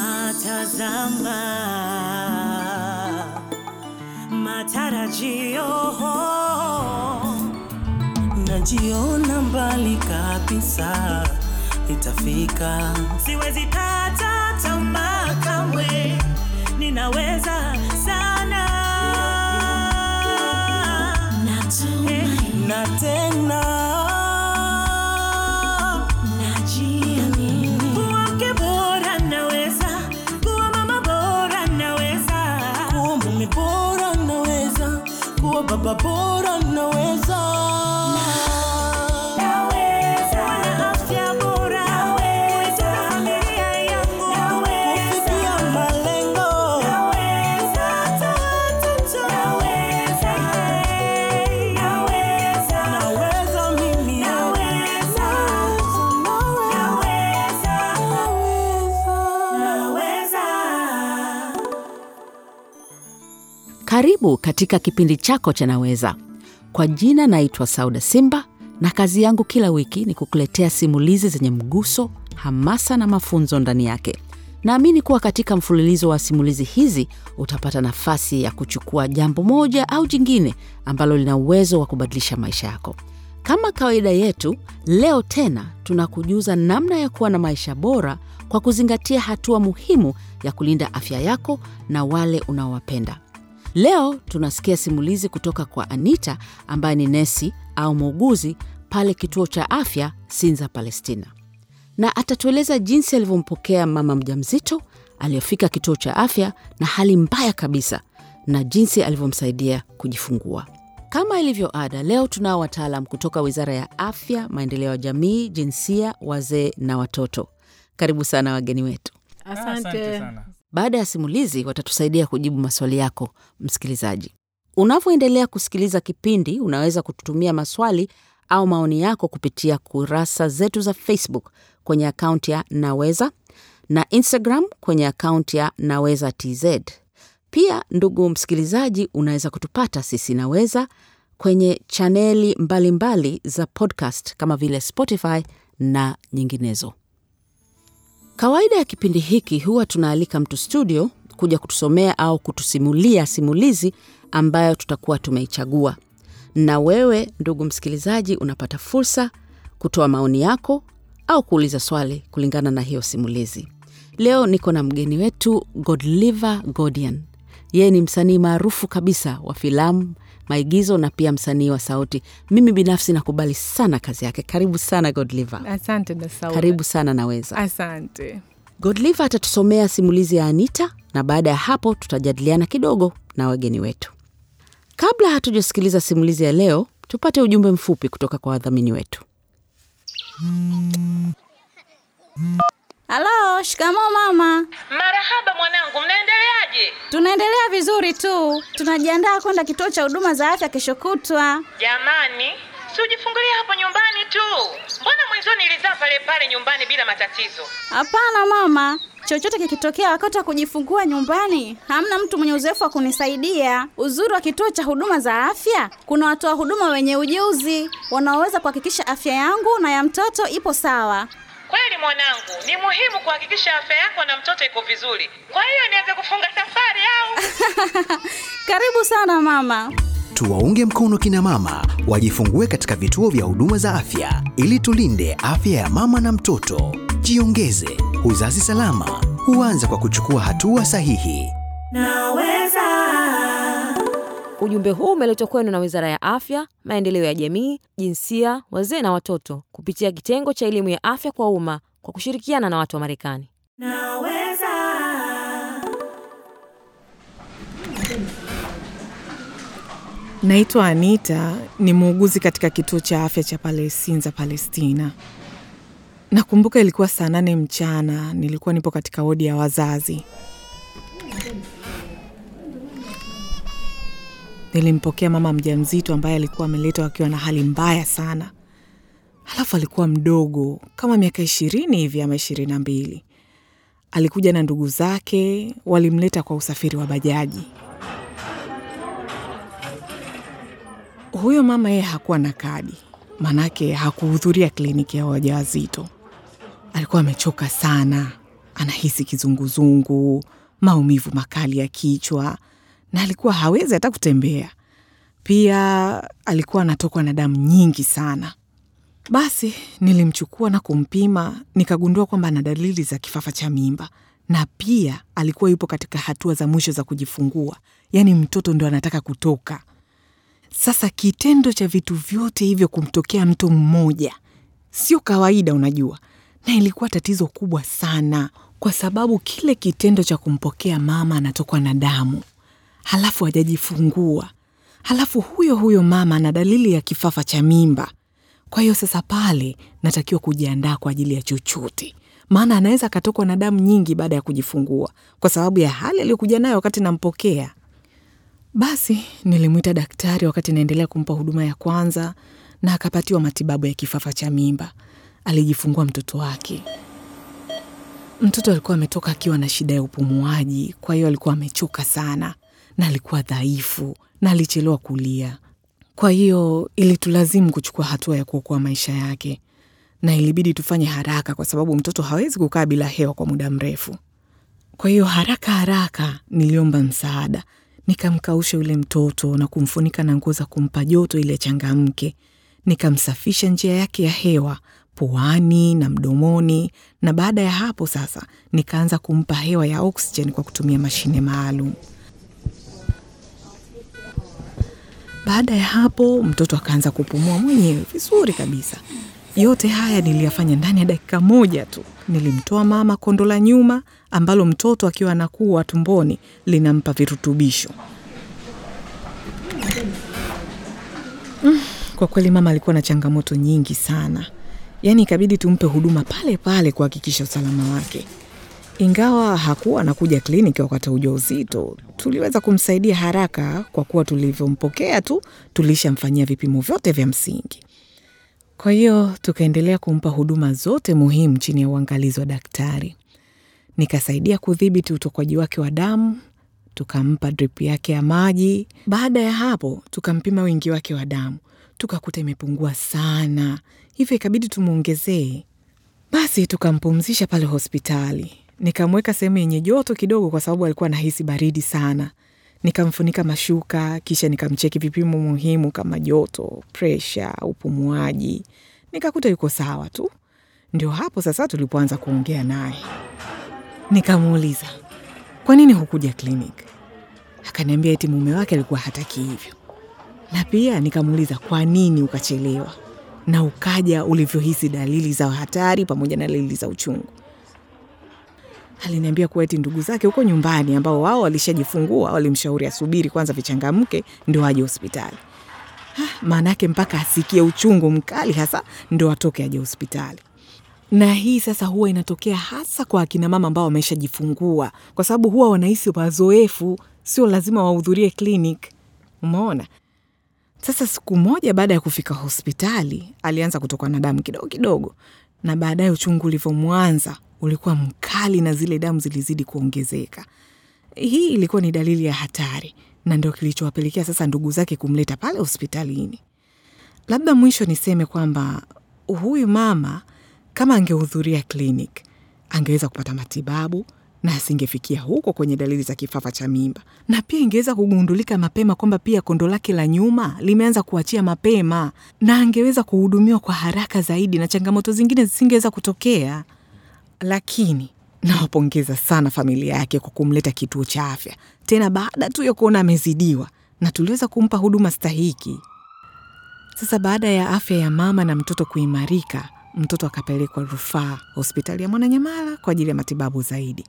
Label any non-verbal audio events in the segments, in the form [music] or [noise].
Natazama matarajio, najiona mbali kabisa, nitafika. Siwezi kata tamaa kamwe, ninaweza sana. Eh, na tena kuwa Karibu katika kipindi chako cha Naweza. Kwa jina naitwa Sauda Simba na kazi yangu kila wiki ni kukuletea simulizi zenye mguso, hamasa na mafunzo ndani yake. Naamini kuwa katika mfululizo wa simulizi hizi utapata nafasi ya kuchukua jambo moja au jingine ambalo lina uwezo wa kubadilisha maisha yako. Kama kawaida yetu, leo tena tunakujuza namna ya kuwa na maisha bora kwa kuzingatia hatua muhimu ya kulinda afya yako na wale unaowapenda. Leo tunasikia simulizi kutoka kwa Anita ambaye ni nesi au muuguzi pale kituo cha afya Sinza, Palestina, na atatueleza jinsi alivyompokea mama mjamzito aliyefika kituo cha afya na hali mbaya kabisa na jinsi alivyomsaidia kujifungua. Kama ilivyo ada, leo tunao wataalam kutoka Wizara ya Afya, Maendeleo ya Jamii, Jinsia, Wazee na Watoto. Karibu sana wageni wetu. Asante. sana. Baada ya simulizi watatusaidia kujibu maswali yako msikilizaji. Unavyoendelea kusikiliza kipindi, unaweza kututumia maswali au maoni yako kupitia kurasa zetu za Facebook kwenye akaunti ya Naweza na Instagram kwenye akaunti ya Naweza TZ. Pia ndugu msikilizaji, unaweza kutupata sisi Naweza kwenye chaneli mbalimbali za podcast kama vile Spotify na nyinginezo. Kawaida ya kipindi hiki huwa tunaalika mtu studio kuja kutusomea au kutusimulia simulizi ambayo tutakuwa tumeichagua, na wewe ndugu msikilizaji unapata fursa kutoa maoni yako au kuuliza swali kulingana na hiyo simulizi. Leo niko na mgeni wetu Godliver Godian. Yeye ni msanii maarufu kabisa wa filamu, maigizo na pia msanii wa sauti. Mimi binafsi nakubali sana kazi yake. Karibu sana Godliver. Asante Karibu sana Naweza. Asante. Godliver atatusomea simulizi ya Anita na baada ya hapo tutajadiliana kidogo na wageni wetu. Kabla hatujasikiliza simulizi ya leo, tupate ujumbe mfupi kutoka kwa wadhamini wetu. Halo, shikamoo mama. Marahaba mwanangu, mnaendeleaje? Tunaendelea vizuri tu, tunajiandaa kwenda kituo cha huduma za afya kesho kutwa. Jamani, si ujifungulia hapo nyumbani tu. Mbona mwenzoni ilizaa pale pale nyumbani bila matatizo? Hapana mama, chochote kikitokea wakati wa kujifungua nyumbani, hamna mtu mwenye uzoefu wa kunisaidia. Uzuri wa kituo cha huduma za afya, kuna watoa huduma wenye ujuzi wanaoweza kuhakikisha afya yangu na ya mtoto ipo sawa. Kweli mwanangu, ni muhimu kuhakikisha afya yako na mtoto iko vizuri. Kwa hiyo nianze kufunga safari au? [laughs] Karibu sana mama. Tuwaunge mkono kina mama wajifungue katika vituo vya huduma za afya ili tulinde afya ya mama na mtoto. Jiongeze, uzazi salama huanza kwa kuchukua hatua sahihi. Naweza. Ujumbe huu umeletwa kwenu na Wizara ya Afya, Maendeleo ya Jamii, Jinsia, Wazee na Watoto kupitia kitengo cha elimu ya afya kwa umma kwa kushirikiana na watu wa Marekani. Naweza. Naitwa Anita, ni muuguzi katika kituo cha afya cha pale Sinza, Palestina. Nakumbuka ilikuwa saa nane mchana, nilikuwa nipo katika wodi ya wazazi. Nilimpokea mama mjamzito ambaye alikuwa ameletwa akiwa na hali mbaya sana, halafu alikuwa mdogo kama miaka ishirini hivi ama ishirini na mbili. Alikuja na ndugu zake, walimleta kwa usafiri wa bajaji. Huyo mama yeye hakuwa na kadi, manake hakuhudhuria kliniki ya wajawazito. Alikuwa amechoka sana, anahisi kizunguzungu, maumivu makali ya kichwa na alikuwa hawezi hata kutembea. Pia alikuwa anatokwa na damu nyingi sana. Basi nilimchukua na kumpima, nikagundua kwamba ana dalili za kifafa cha mimba na pia alikuwa yupo katika hatua za mwisho za kujifungua, yaani mtoto ndo anataka kutoka. Sasa kitendo cha vitu vyote hivyo kumtokea mtu mmoja sio kawaida, unajua, na ilikuwa tatizo kubwa sana, kwa sababu kile kitendo cha kumpokea mama anatokwa na damu halafu hajajifungua, halafu huyo huyo mama ana dalili ya kifafa cha mimba. Kwa hiyo sasa pale natakiwa kujiandaa kwa ajili ya chochote, maana anaweza akatokwa na damu nyingi baada ya kujifungua kwa sababu ya hali aliyokuja nayo wakati nampokea. Basi nilimwita daktari wakati naendelea kumpa huduma ya kwanza, na akapatiwa matibabu ya kifafa cha mimba. Alijifungua mtoto wake. Mtoto alikuwa ametoka akiwa na shida ya upumuaji, kwa hiyo alikuwa amechoka sana alikuwa dhaifu na alichelewa kulia. Kwa hiyo ilitulazimu kuchukua hatua ya kuokoa maisha yake, na ilibidi tufanye haraka kwa sababu mtoto hawezi kukaa bila hewa kwa muda mrefu. Kwa hiyo haraka haraka niliomba msaada, nikamkausha yule mtoto na kumfunika na nguo za kumpa joto ili achangamke. Nikamsafisha njia yake ya hewa puani na mdomoni, na baada ya hapo sasa nikaanza kumpa hewa ya oksijeni kwa kutumia mashine maalum. Baada ya hapo mtoto akaanza kupumua mwenyewe vizuri kabisa. Yote haya niliyafanya ndani ya dakika moja tu. Nilimtoa mama kondo la nyuma ambalo mtoto akiwa anakuwa tumboni linampa virutubisho. Mm, kwa kweli mama alikuwa na changamoto nyingi sana, yaani ikabidi tumpe huduma pale pale kuhakikisha usalama wake. Ingawa hakuwa anakuja kliniki wakati wa ujauzito, tuliweza kumsaidia haraka kwa kuwa tulivyompokea tu tulishamfanyia vipimo vyote vya msingi. Kwa hiyo tukaendelea kumpa huduma zote muhimu chini ya uangalizi wa daktari. Nikasaidia kudhibiti utokwaji wake wa damu, tukampa drip yake ya maji. Baada ya hapo, tukampima wingi wake wa damu, tukakuta imepungua sana, hivyo ikabidi tumwongezee. Basi tukampumzisha pale hospitali, nikamweka sehemu yenye joto kidogo, kwa sababu alikuwa anahisi baridi sana. Nikamfunika mashuka, kisha nikamcheki vipimo muhimu kama joto, presha, upumuaji. Nikakuta yuko sawa tu. Ndio hapo sasa tulipoanza kuongea naye. Nikamuuliza, kwa nini hukuja kliniki? Akaniambia eti mume wake alikuwa hataki hivyo, na pia nikamuuliza kwa nini ukachelewa na ukaja ulivyohisi dalili za hatari pamoja na dalili za uchungu. Aliniambia kuwa eti ndugu zake huko nyumbani ambao wao walishajifungua walimshauri asubiri kwanza vichangamke ndio aje hospitali. Maana yake mpaka asikie uchungu mkali hasa ndo atoke aje hospitali. Na hii sasa huwa inatokea hasa kwa akina mama ambao wameshajifungua, kwa sababu huwa wanahisi wazoefu, sio lazima wahudhurie kliniki. Umeona? Sasa siku moja baada ya kufika hospitali, alianza kutokwa na damu kidogo kidogo, na baadaye uchungu ulivyomwanza ulikuwa mkali na zile damu zilizidi kuongezeka. Hii ilikuwa ni dalili ya hatari, na ndio kilichowapelekea sasa ndugu zake kumleta pale hospitalini. Labda mwisho niseme kwamba huyu mama kama angehudhuria kliniki angeweza kupata matibabu na asingefikia huko kwenye dalili za kifafa cha mimba, na pia ingeweza kugundulika mapema kwamba pia kondo lake la nyuma limeanza kuachia mapema, na angeweza kuhudumiwa kwa haraka zaidi na changamoto zingine zisingeweza kutokea. Lakini nawapongeza sana familia yake kwa kumleta kituo cha afya, tena baada tu ya kuona amezidiwa, na tuliweza kumpa huduma stahiki. Sasa baada ya afya ya mama na mtoto kuimarika, mtoto akapelekwa rufaa hospitali ya Mwananyamala kwa ajili ya matibabu zaidi.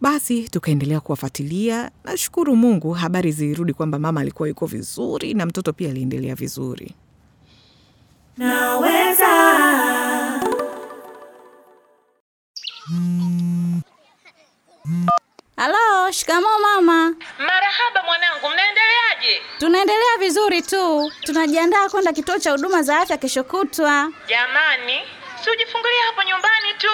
Basi tukaendelea kuwafuatilia. Nashukuru Mungu, habari zilirudi kwamba mama alikuwa yuko vizuri na mtoto pia aliendelea vizuri. Naweza. Halo, shikamoo mama. Marahaba mwanangu, mnaendeleaje? Tunaendelea vizuri tu, tunajiandaa kwenda kituo cha huduma za afya kesho kutwa. Jamani, si ujifungulia hapo nyumbani tu.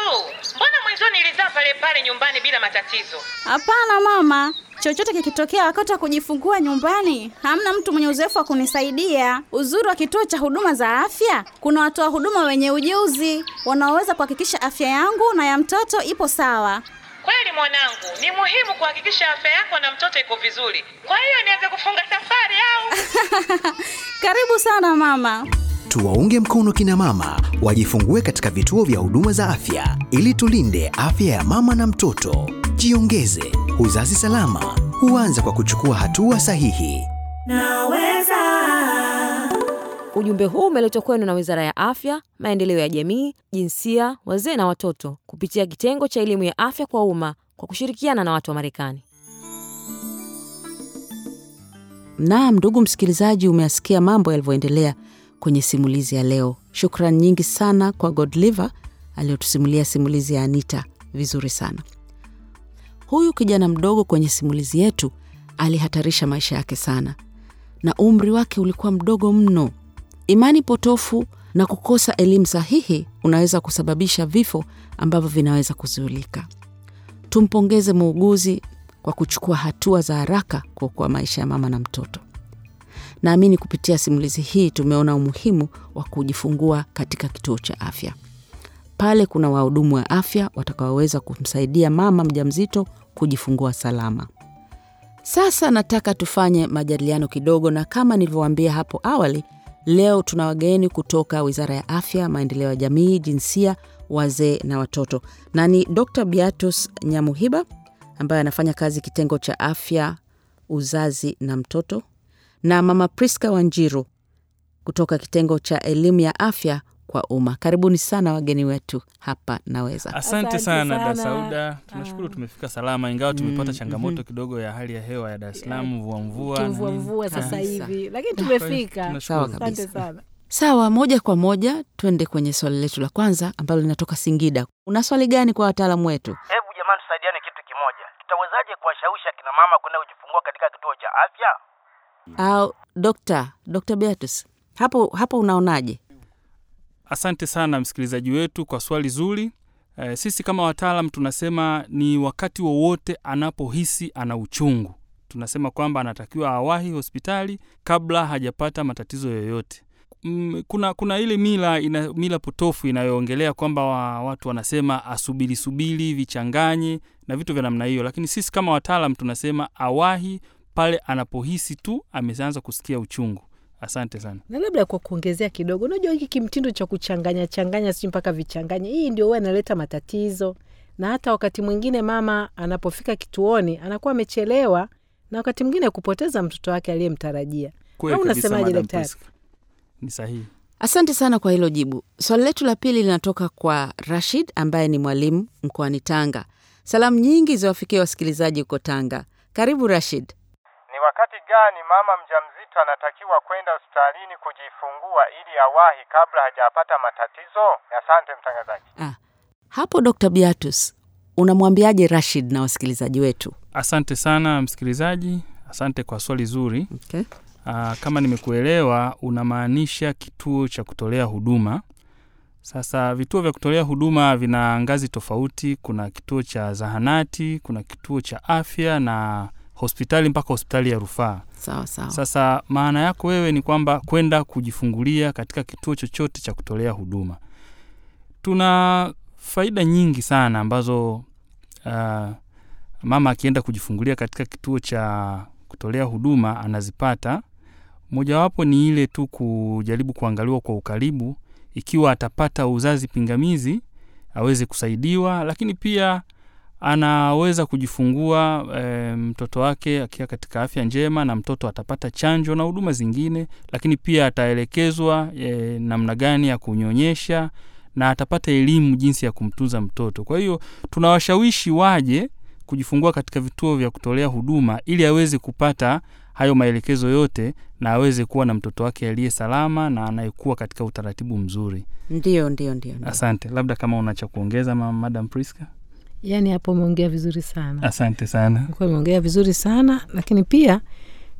Mbona mwenzoni ilizaa pale pale nyumbani bila matatizo? Hapana mama, chochote kikitokea wakati wa kujifungua nyumbani, hamna mtu mwenye uzoefu wa kunisaidia. Uzuri wa kituo cha huduma za afya, kuna watoa huduma wenye ujuzi wanaoweza kuhakikisha afya yangu na ya mtoto ipo sawa. Kweli mwanangu, ni muhimu kuhakikisha afya yako na mtoto iko vizuri. Kwa hiyo nianze kufunga safari au? [laughs] Karibu sana mama. Tuwaunge mkono kina mama wajifungue katika vituo vya huduma za afya ili tulinde afya ya mama na mtoto. Jiongeze, uzazi salama huanza kwa kuchukua hatua sahihi. Naweza. Ujumbe huu umeletwa kwenu na Wizara ya Afya, Maendeleo ya Jamii, Jinsia, Wazee na Watoto kupitia kitengo cha elimu ya afya kwa umma kwa kushirikiana na watu wa Marekani. Naam, ndugu msikilizaji, umeasikia mambo yalivyoendelea kwenye simulizi ya leo. Shukrani nyingi sana kwa Godliver aliyotusimulia simulizi ya Anita vizuri sana. Huyu kijana mdogo kwenye simulizi yetu alihatarisha maisha yake sana, na umri wake ulikuwa mdogo mno. Imani potofu na kukosa elimu sahihi unaweza kusababisha vifo ambavyo vinaweza kuzuilika. Tumpongeze muuguzi kwa kuchukua hatua za haraka kuokoa maisha ya mama na mtoto. Naamini kupitia simulizi hii tumeona umuhimu wa kujifungua katika kituo cha afya. Pale kuna wahudumu wa afya watakaoweza kumsaidia mama mjamzito kujifungua salama. Sasa nataka tufanye majadiliano kidogo, na kama nilivyowaambia hapo awali, leo tuna wageni kutoka Wizara ya Afya, Maendeleo ya Jamii, Jinsia, Wazee na Watoto, na ni Dr. Beatus Nyamuhiba ambaye anafanya kazi kitengo cha afya, uzazi na mtoto, na Mama Priska Wanjiru kutoka kitengo cha elimu ya afya kwa umma. Karibuni sana wageni wetu hapa Naweza. Asante Asante sana sana. Sauda, tunashukuru tumefika salama, ingawa tumepata changamoto kidogo ya hali ya hewa ya Dar es Salaam, mvua mvua Mvua mvua sasa hivi, lakini tumefika. Sawa kabisa. sana. Sawa, moja kwa moja twende kwenye swali letu la kwanza ambalo linatoka Singida. Una swali gani kwa wataalamu wetu? Hebu jamani, tusaidiane kitu kimoja. Tutawezaje kuwashawishi akina mama kwenda kujifungua katika kituo cha afya? Au Dokta Dokta Beatus, hapo hapo unaonaje? Asante sana msikilizaji wetu kwa swali zuri. E, sisi kama wataalam tunasema ni wakati wowote anapohisi ana uchungu, tunasema kwamba anatakiwa awahi hospitali kabla hajapata matatizo yoyote. Mm, kuna kuna ile mila ina, mila potofu inayoongelea kwamba wa, watu wanasema asubiri subiri vichanganye na vitu vya namna hiyo, lakini sisi kama wataalam tunasema awahi pale anapohisi tu ameanza kusikia uchungu. Asante sana. Na labda kwa kuongezea kidogo, unajua hiki kimtindo cha kuchanganya changanya, sijui mpaka vichanganye, hii ndio huwa inaleta matatizo, na hata wakati mwingine mama anapofika kituoni anakuwa amechelewa, na wakati mwingine kupoteza mtoto wake aliyemtarajia. Au unasemaje, daktari? Ni sahihi. Asante sana kwa hilo jibu. Swali letu la pili linatoka kwa Rashid ambaye ni mwalimu mkoani Tanga. Salamu nyingi ziwafikie wasikilizaji huko Tanga. Karibu Rashid. Wakati gani mama mjamzito anatakiwa kwenda hospitalini kujifungua ili awahi kabla hajapata matatizo? Asante mtangazaji. Ah, hapo Dr. Beatus unamwambiaje Rashid na wasikilizaji wetu? Asante sana msikilizaji, asante kwa swali zuri. Okay. Aa, kama nimekuelewa unamaanisha kituo cha kutolea huduma. Sasa vituo vya kutolea huduma vina ngazi tofauti. Kuna kituo cha zahanati, kuna kituo cha afya na hospitali mpaka hospitali ya rufaa. Sawa sawa. Sasa maana yako wewe ni kwamba kwenda kujifungulia katika kituo chochote cha kutolea huduma. Tuna faida nyingi sana ambazo uh, mama akienda kujifungulia katika kituo cha kutolea huduma anazipata. Mojawapo ni ile tu kujaribu kuangaliwa kwa ukaribu, ikiwa atapata uzazi pingamizi aweze kusaidiwa, lakini pia anaweza kujifungua e, mtoto wake akiwa katika afya njema, na mtoto atapata chanjo na huduma zingine, lakini pia ataelekezwa e, namna gani ya kunyonyesha na atapata elimu jinsi ya kumtunza mtoto. Kwa hiyo tunawashawishi waje kujifungua katika vituo vya kutolea huduma ili aweze kupata hayo maelekezo yote na aweze kuwa na mtoto wake aliye salama na anayekuwa katika utaratibu mzuri. Ndio, ndio, ndio. ndio. Asante, labda kama una cha kuongeza Madam Priska. Yaani hapo umeongea vizuri sana, Asante sana. Umeongea vizuri sana, lakini pia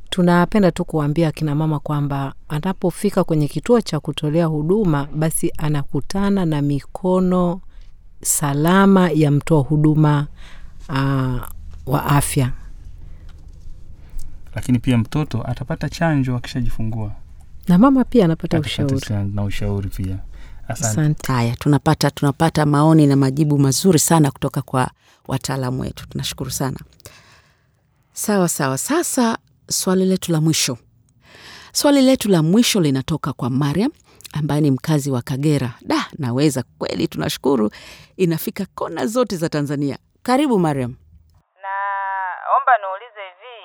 tunapenda tu kuwaambia akina mama kwamba anapofika kwenye kituo cha kutolea huduma, basi anakutana na mikono salama ya mtoa huduma uh, wa afya. Lakini pia mtoto atapata chanjo akishajifungua, Na mama pia anapata ushauri. na ushauri pia. Asante. Haya, tunapata tunapata maoni na majibu mazuri sana kutoka kwa wataalamu wetu, tunashukuru sana. Sawa sawa, sasa swali letu la mwisho. Swali letu la mwisho linatoka kwa Mariam ambaye ni mkazi wa Kagera. Da, naweza kweli, tunashukuru, inafika kona zote za Tanzania. Karibu Mariam. Naomba niulize hivi,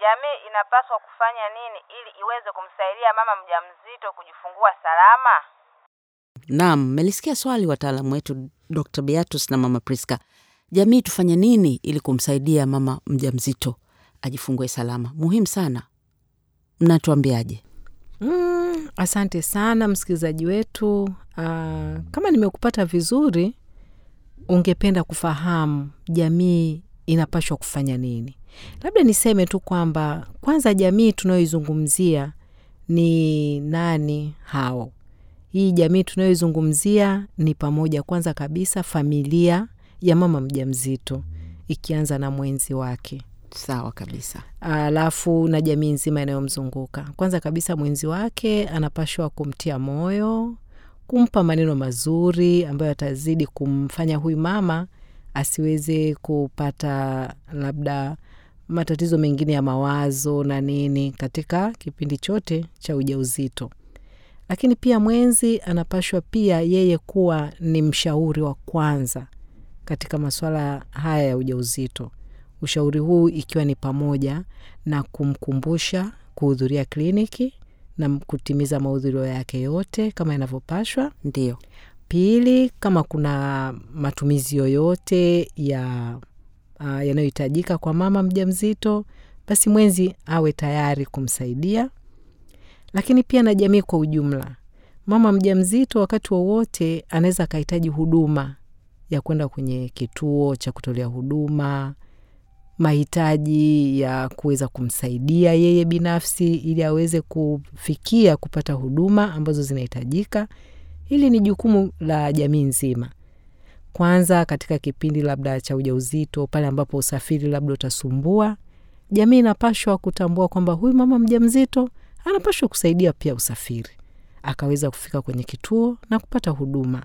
jamii inapaswa kufanya nini ili iweze kumsaidia mama mjamzito kujifungua salama? Naam, mmelisikia swali wataalamu wetu Dr. Beatus na mama Priska. Jamii tufanye nini ili kumsaidia mama mjamzito ajifungue salama? Muhimu sana. Mnatuambiaje? Mm, asante sana msikilizaji wetu. Ah, kama nimekupata vizuri, ungependa kufahamu jamii inapashwa kufanya nini? Labda niseme tu kwamba kwanza, jamii tunayoizungumzia ni nani hao? Hii jamii tunayoizungumzia ni pamoja, kwanza kabisa, familia ya mama mjamzito ikianza na mwenzi wake Sawa kabisa. alafu na jamii nzima inayomzunguka. Kwanza kabisa, mwenzi wake anapashwa kumtia moyo, kumpa maneno mazuri ambayo atazidi kumfanya huyu mama asiweze kupata labda matatizo mengine ya mawazo na nini katika kipindi chote cha ujauzito. Lakini pia mwenzi anapashwa pia yeye kuwa ni mshauri wa kwanza katika masuala haya ya ujauzito. Ushauri huu ikiwa ni pamoja na kumkumbusha kuhudhuria kliniki na kutimiza mahudhurio yake yote kama inavyopashwa. Ndio. Pili, kama kuna matumizi yoyote ya uh, yanayohitajika kwa mama mjamzito, basi mwenzi awe tayari kumsaidia. Lakini pia na jamii kwa ujumla, mama mjamzito wakati wowote anaweza akahitaji huduma ya kwenda kwenye kituo cha kutolea huduma, mahitaji ya kuweza kumsaidia yeye binafsi ili aweze kufikia kupata huduma ambazo zinahitajika. Hili ni jukumu la jamii nzima. Kwanza katika kipindi labda cha ujauzito, pale ambapo usafiri labda utasumbua, jamii inapashwa kutambua kwamba huyu mama mjamzito anapashwa kusaidia pia usafiri, akaweza kufika kwenye kituo na kupata huduma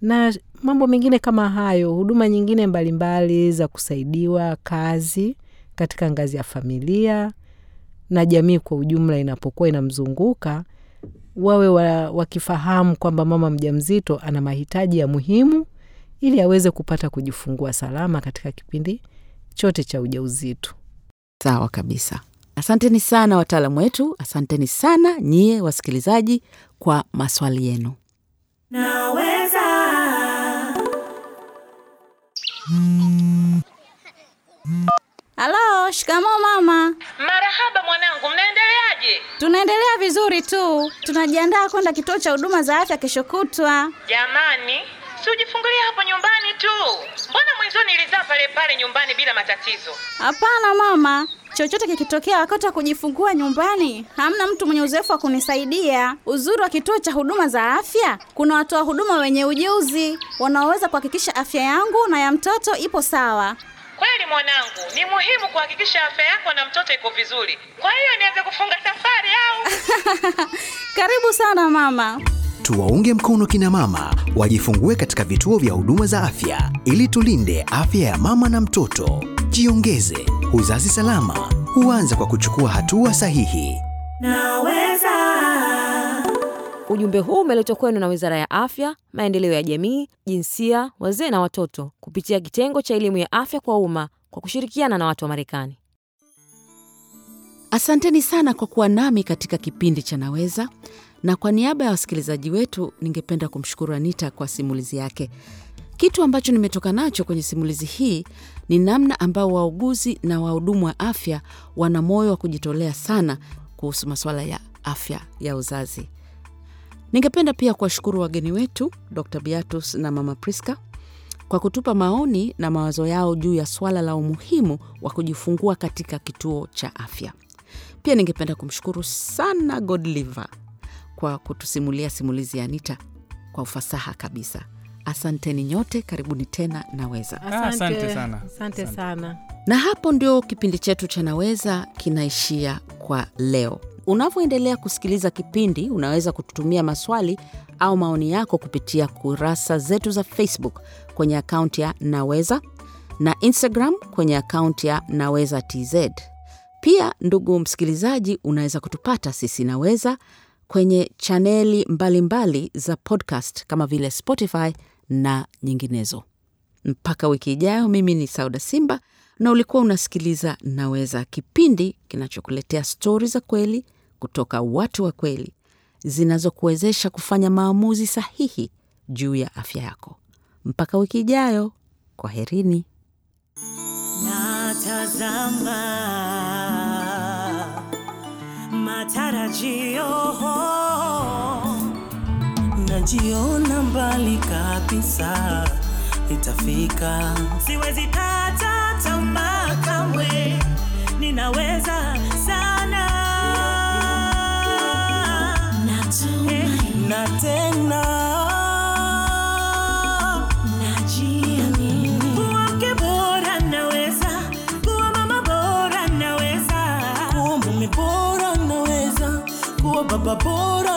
na mambo mengine kama hayo, huduma nyingine mbalimbali mbali za kusaidiwa kazi katika ngazi ya familia na jamii kwa ujumla inapokuwa inamzunguka, wawe wa, wakifahamu kwamba mama mjamzito ana mahitaji ya muhimu ili aweze kupata kujifungua salama katika kipindi chote cha ujauzito. Sawa kabisa. Asanteni sana wataalamu wetu, asanteni sana nyie wasikilizaji kwa maswali yenu. Naweza. Halo, shikamoo mama. Marahaba mwanangu, mnaendeleaje? Tunaendelea vizuri tu, tunajiandaa kwenda kituo cha huduma za afya kesho kutwa. Jamani, si ujifungulia hapo nyumbani tu. Mbona mwanzoni ilizaa pale pale nyumbani bila matatizo? Hapana mama, chochote kikitokea wakati wa kujifungua nyumbani, hamna mtu mwenye uzoefu wa kunisaidia. Uzuri wa kituo cha huduma za afya, kuna watoa huduma wenye ujuzi wanaoweza kuhakikisha afya yangu na ya mtoto ipo sawa. Kweli mwanangu, ni muhimu kuhakikisha afya yako na mtoto iko vizuri. Kwa hiyo nianze kufunga safari au? [laughs] Karibu sana mama. Tuwaunge mkono kina mama wajifungue katika vituo vya huduma za afya ili tulinde afya ya mama na mtoto. Jiongeze, uzazi salama huanza kwa kuchukua hatua sahihi. Naweza. Ujumbe huu umeletwa kwenu na Wizara ya Afya, Maendeleo ya Jamii, Jinsia, Wazee na Watoto kupitia kitengo cha elimu ya afya kwa umma kwa kushirikiana na watu wa Marekani. Asanteni sana kwa kuwa nami katika kipindi cha Naweza, na kwa niaba ya wasikilizaji wetu ningependa kumshukuru Anita kwa simulizi yake. Kitu ambacho nimetoka nacho kwenye simulizi hii ni namna ambao wauguzi na wahudumu wa afya wana moyo wa kujitolea sana kuhusu masuala ya afya ya uzazi. Ningependa pia kuwashukuru wageni wetu Dr. Beatus na Mama Priska kwa kutupa maoni na mawazo yao juu ya swala la umuhimu wa kujifungua katika kituo cha afya. Pia ningependa kumshukuru sana Godliver kwa kutusimulia simulizi ya Anita kwa ufasaha kabisa. Asanteni nyote, karibuni tena Naweza. asante sana. Asante Asante. sana. Na hapo ndio kipindi chetu cha Naweza kinaishia kwa leo. Unavyoendelea kusikiliza kipindi, unaweza kututumia maswali au maoni yako kupitia kurasa zetu za Facebook kwenye akaunti ya Naweza na Instagram kwenye akaunti ya Naweza TZ. Pia ndugu msikilizaji, unaweza kutupata sisi Naweza kwenye chaneli mbalimbali za podcast kama vile Spotify na nyinginezo. Mpaka wiki ijayo, mimi ni Sauda Simba na ulikuwa unasikiliza Naweza, kipindi kinachokuletea stori za kweli kutoka watu wa kweli zinazokuwezesha kufanya maamuzi sahihi juu ya afya yako. Mpaka wiki ijayo, kwaherini. Natazama matarajio, najiona mbali kabisa, itafika siwezi kata tamaa kamwe, ninaweza sana. Na tena. Eh, بابور